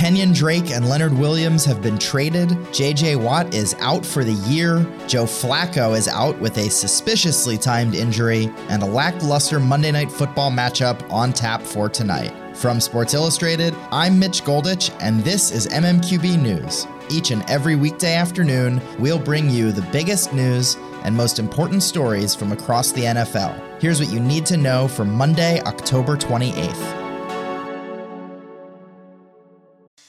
Kenyon Drake and Leonard Williams have been traded. JJ Watt is out for the year. Joe Flacco is out with a suspiciously timed injury. And a lackluster Monday Night Football matchup on tap for tonight. From Sports Illustrated, I'm Mitch Goldich, and this is MMQB News. Each and every weekday afternoon, we'll bring you the biggest news and most important stories from across the NFL. Here's what you need to know for Monday, October 28th.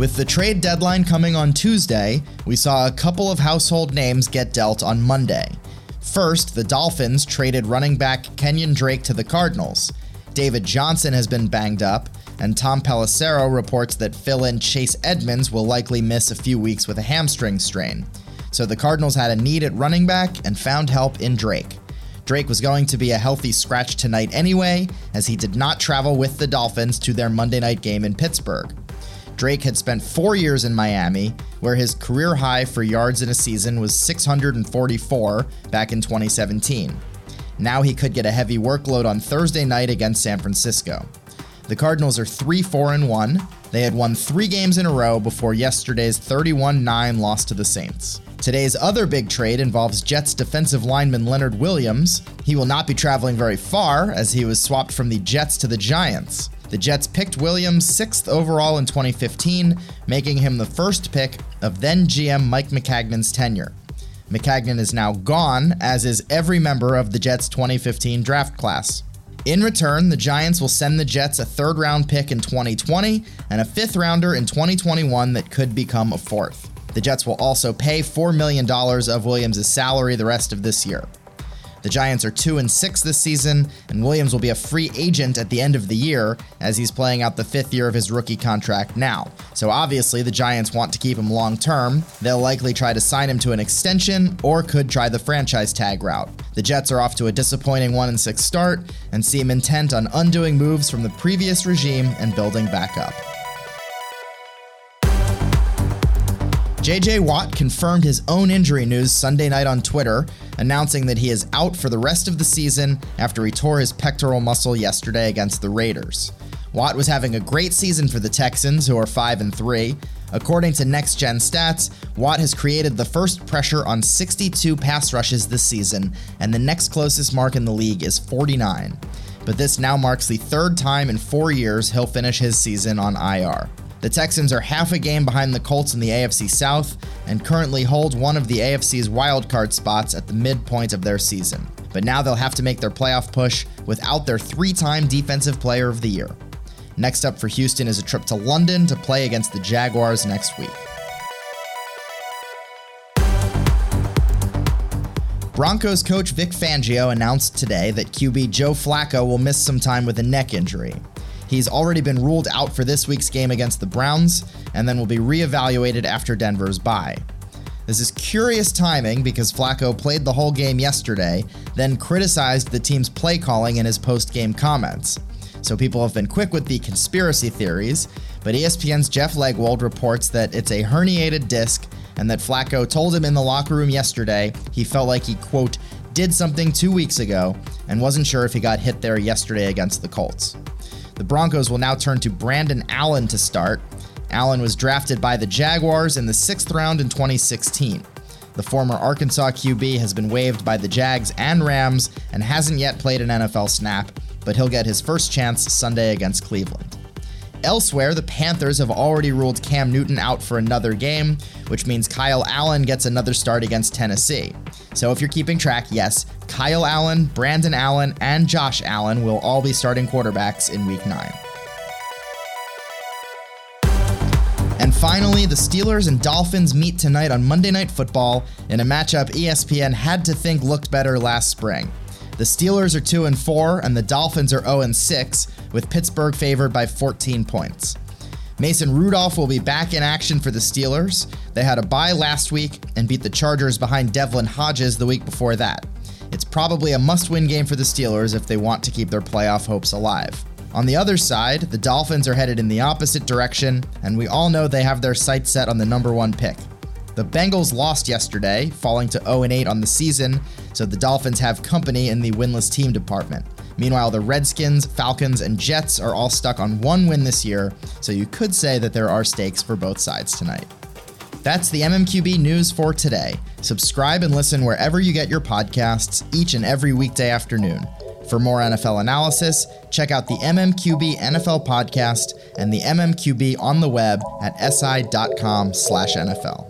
With the trade deadline coming on Tuesday, we saw a couple of household names get dealt on Monday. First, the Dolphins traded running back Kenyon Drake to the Cardinals. David Johnson has been banged up, and Tom Pelissero reports that fill in Chase Edmonds will likely miss a few weeks with a hamstring strain. So the Cardinals had a need at running back and found help in Drake. Drake was going to be a healthy scratch tonight anyway, as he did not travel with the Dolphins to their Monday night game in Pittsburgh. Drake had spent four years in Miami, where his career high for yards in a season was 644 back in 2017. Now he could get a heavy workload on Thursday night against San Francisco. The Cardinals are 3 4 and 1. They had won three games in a row before yesterday's 31 9 loss to the Saints. Today's other big trade involves Jets defensive lineman Leonard Williams. He will not be traveling very far, as he was swapped from the Jets to the Giants. The Jets picked Williams sixth overall in 2015, making him the first pick of then GM Mike Maccagnan's tenure. Maccagnan is now gone, as is every member of the Jets' 2015 draft class. In return, the Giants will send the Jets a third round pick in 2020 and a fifth rounder in 2021 that could become a fourth. The Jets will also pay $4 million of Williams' salary the rest of this year. The Giants are 2 and 6 this season, and Williams will be a free agent at the end of the year as he's playing out the fifth year of his rookie contract now. So obviously, the Giants want to keep him long term. They'll likely try to sign him to an extension or could try the franchise tag route. The Jets are off to a disappointing 1 6 start and seem intent on undoing moves from the previous regime and building back up. JJ Watt confirmed his own injury news Sunday night on Twitter, announcing that he is out for the rest of the season after he tore his pectoral muscle yesterday against the Raiders. Watt was having a great season for the Texans, who are 5 and 3. According to Next Gen Stats, Watt has created the first pressure on 62 pass rushes this season, and the next closest mark in the league is 49. But this now marks the third time in four years he'll finish his season on IR. The Texans are half a game behind the Colts in the AFC South and currently hold one of the AFC's wildcard spots at the midpoint of their season. But now they'll have to make their playoff push without their three time Defensive Player of the Year. Next up for Houston is a trip to London to play against the Jaguars next week. Broncos coach Vic Fangio announced today that QB Joe Flacco will miss some time with a neck injury. He's already been ruled out for this week's game against the Browns and then will be reevaluated after Denver's bye. This is curious timing because Flacco played the whole game yesterday, then criticized the team's play calling in his post game comments. So people have been quick with the conspiracy theories, but ESPN's Jeff Legwold reports that it's a herniated disc and that Flacco told him in the locker room yesterday he felt like he, quote, did something two weeks ago and wasn't sure if he got hit there yesterday against the Colts. The Broncos will now turn to Brandon Allen to start. Allen was drafted by the Jaguars in the sixth round in 2016. The former Arkansas QB has been waived by the Jags and Rams and hasn't yet played an NFL snap, but he'll get his first chance Sunday against Cleveland. Elsewhere, the Panthers have already ruled Cam Newton out for another game, which means Kyle Allen gets another start against Tennessee. So if you're keeping track, yes, Kyle Allen, Brandon Allen, and Josh Allen will all be starting quarterbacks in week 9. And finally, the Steelers and Dolphins meet tonight on Monday Night Football in a matchup ESPN had to think looked better last spring. The Steelers are 2 and 4 and the Dolphins are 0 and 6 with Pittsburgh favored by 14 points. Mason Rudolph will be back in action for the Steelers. They had a bye last week and beat the Chargers behind Devlin Hodges the week before that. It's probably a must win game for the Steelers if they want to keep their playoff hopes alive. On the other side, the Dolphins are headed in the opposite direction, and we all know they have their sights set on the number one pick. The Bengals lost yesterday, falling to 0 8 on the season, so the Dolphins have company in the winless team department. Meanwhile, the Redskins, Falcons, and Jets are all stuck on one win this year, so you could say that there are stakes for both sides tonight. That's the MMQB news for today. Subscribe and listen wherever you get your podcasts each and every weekday afternoon. For more NFL analysis, check out the MMQB NFL podcast and the MMQB on the web at si.com/nfl.